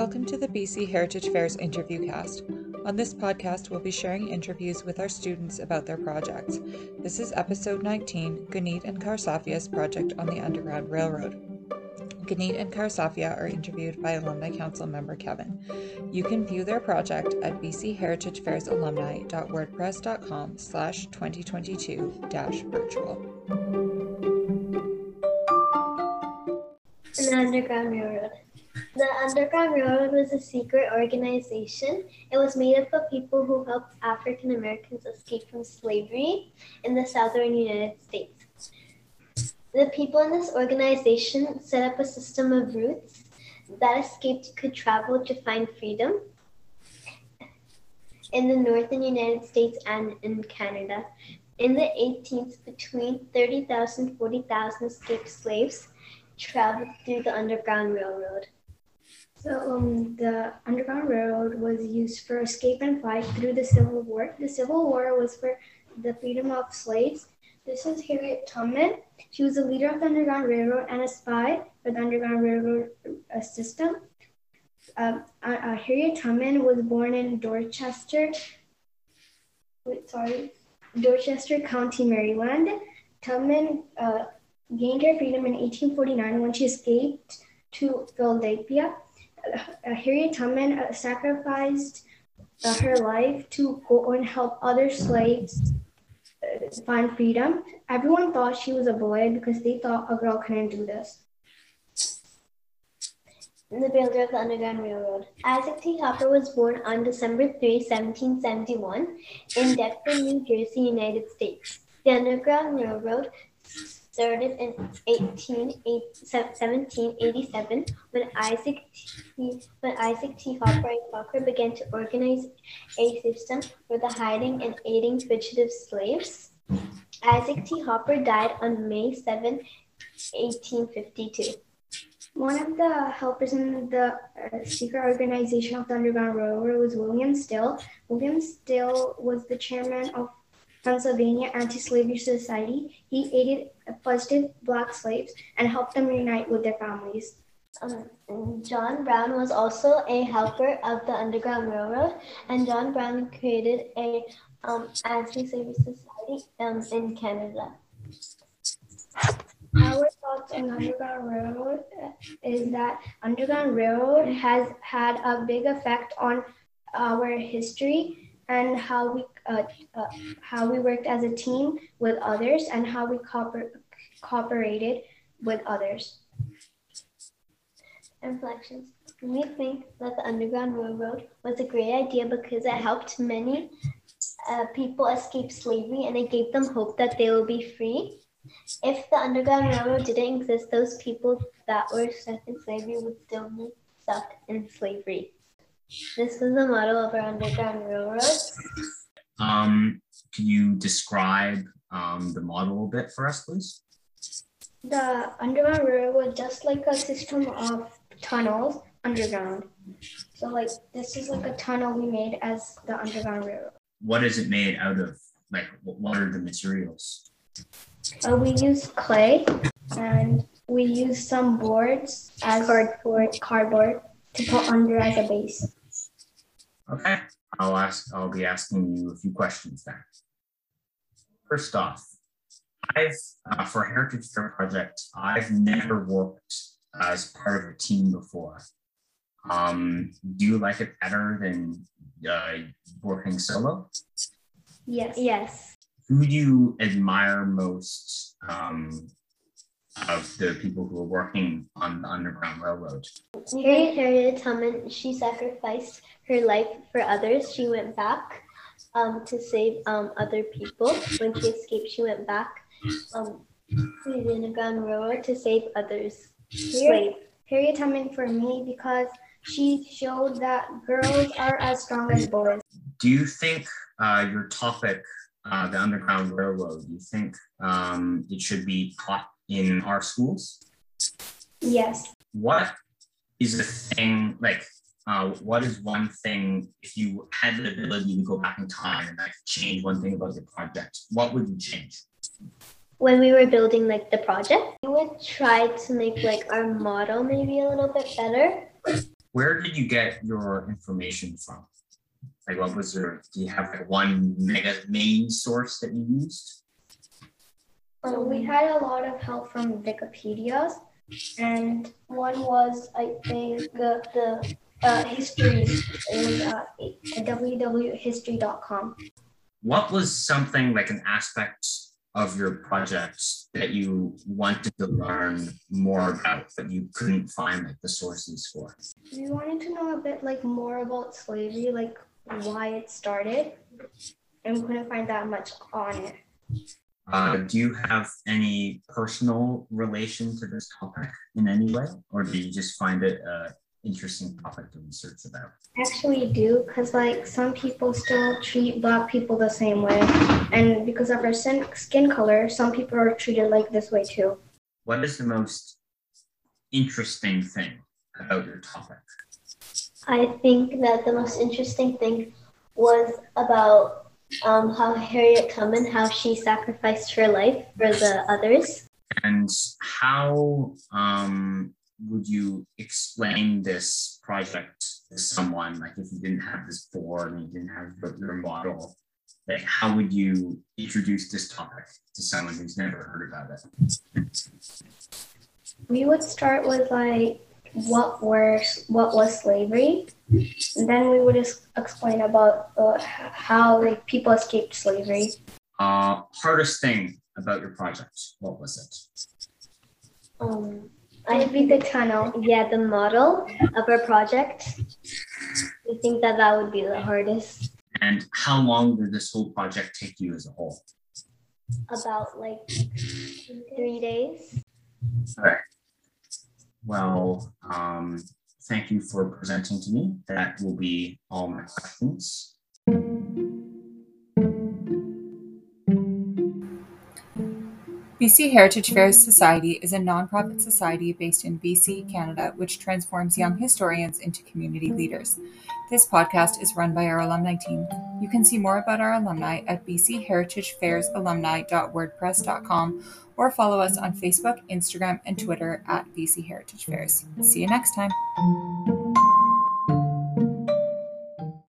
Welcome to the BC Heritage Fairs interview cast. On this podcast, we'll be sharing interviews with our students about their projects. This is episode 19 Guneet and Kaursafia's project on the Underground Railroad. Guneet and Kaursafia are interviewed by Alumni Council member Kevin. You can view their project at bcheritagefairsalumni.wordpress.com slash 2022-virtual. An Underground Railroad. The Underground Railroad was a secret organization. It was made up of people who helped African Americans escape from slavery in the southern United States. The people in this organization set up a system of routes that escaped could travel to find freedom in the northern United States and in Canada. In the 18th, between 30,000 40,000 escaped slaves traveled through the Underground Railroad. So um, the Underground Railroad was used for escape and flight through the Civil War. The Civil War was for the freedom of slaves. This is Harriet Tubman. She was a leader of the Underground Railroad and a spy for the Underground Railroad uh, system. Um, uh, uh, Harriet Tubman was born in Dorchester, wait, sorry, Dorchester County, Maryland. Tubman uh, gained her freedom in 1849 when she escaped to Philadelphia Harriet Tubman uh, sacrificed uh, her life to go and help other slaves uh, find freedom. Everyone thought she was a boy because they thought a girl couldn't do this. The builder of the Underground Railroad. Isaac T. Hopper was born on December 3, 1771, in Deptford, New Jersey, United States. The Underground Railroad started in 1787 when Isaac T. when Isaac T. Hopper and began to organize a system for the hiding and aiding fugitive slaves. Isaac T. Hopper died on May 7, 1852. One of the helpers in the uh, secret organization of the Underground Railroad was William Still. William Still was the chairman of Pennsylvania Anti-Slavery Society. He aided fugitive black slaves and helped them reunite with their families. Um, John Brown was also a helper of the Underground Railroad, and John Brown created a um, anti-slavery society um, in Canada. Our thoughts on Underground Railroad is that Underground Railroad has had a big effect on our history and how we uh, uh, how we worked as a team with others and how we cooper- cooperated with others. Reflections. We think that the Underground Railroad was a great idea because it helped many uh, people escape slavery and it gave them hope that they will be free. If the Underground Railroad didn't exist, those people that were stuck in slavery would still be stuck in slavery. This is the model of our Underground Railroad. Um, can you describe um, the model a bit for us, please? The Underground Railroad was just like a system of tunnels underground. So, like, this is like a tunnel we made as the Underground Railroad. What is it made out of? Like, what are the materials? Uh, we use clay and we use some boards as cardboard, cardboard to put under as a base. Okay, I'll ask. I'll be asking you a few questions then. First off, I've uh, for Heritage Fair project, I've never worked as part of a team before. Um, do you like it better than uh, working solo? Yes. Yes. Who do you admire most um, of the people who were working on the Underground Railroad. Harriet Harriet Tubman, she sacrificed her life for others. She went back um, to save um, other people. When she escaped, she went back um, to the Underground Railroad to save others. Harriet, Harriet Tubman for me because she showed that girls are as strong as boys. Do you think uh, your topic, uh, the Underground Railroad, do you think um, it should be taught in our schools? Yes. What is the thing like? Uh, what is one thing if you had the ability to go back in time and like change one thing about your project? What would you change? When we were building like the project, we would try to make like our model maybe a little bit better. Where did you get your information from? Like, what was your? Do you have like one mega main source that you used? So we had a lot of help from Wikipedia's, and one was I think uh, the uh, history. Was uh, www.history.com. What was something like an aspect of your project that you wanted to learn more about, but you couldn't find like the sources for? We wanted to know a bit like more about slavery, like why it started, and we couldn't find that much on it. Uh, do you have any personal relation to this topic in any way, or do you just find it an interesting topic to research about? Actually, do because like some people still treat black people the same way, and because of our skin skin color, some people are treated like this way too. What is the most interesting thing about your topic? I think that the most interesting thing was about um, how Harriet Tubman, how she sacrificed her life for the others. And how um, would you explain this project to someone? Like, if you didn't have this board and you didn't have your model, like, how would you introduce this topic to someone who's never heard about it? We would start with like what were what was slavery, and then we would just explain about uh, how like people escaped slavery. Uh, hardest thing about your project, what was it? Um, I would be the tunnel. yeah, the model of our project. I think that that would be the hardest. And how long did this whole project take you as a whole? About like three days. All right. Well, um, thank you for presenting to me. That will be all my questions. BC Heritage Fairs Society is a nonprofit society based in BC, Canada, which transforms young historians into community leaders. This podcast is run by our alumni team. You can see more about our alumni at bcheritagefairsalumni.wordpress.com or follow us on Facebook, Instagram, and Twitter at BC Heritage Fairs. See you next time.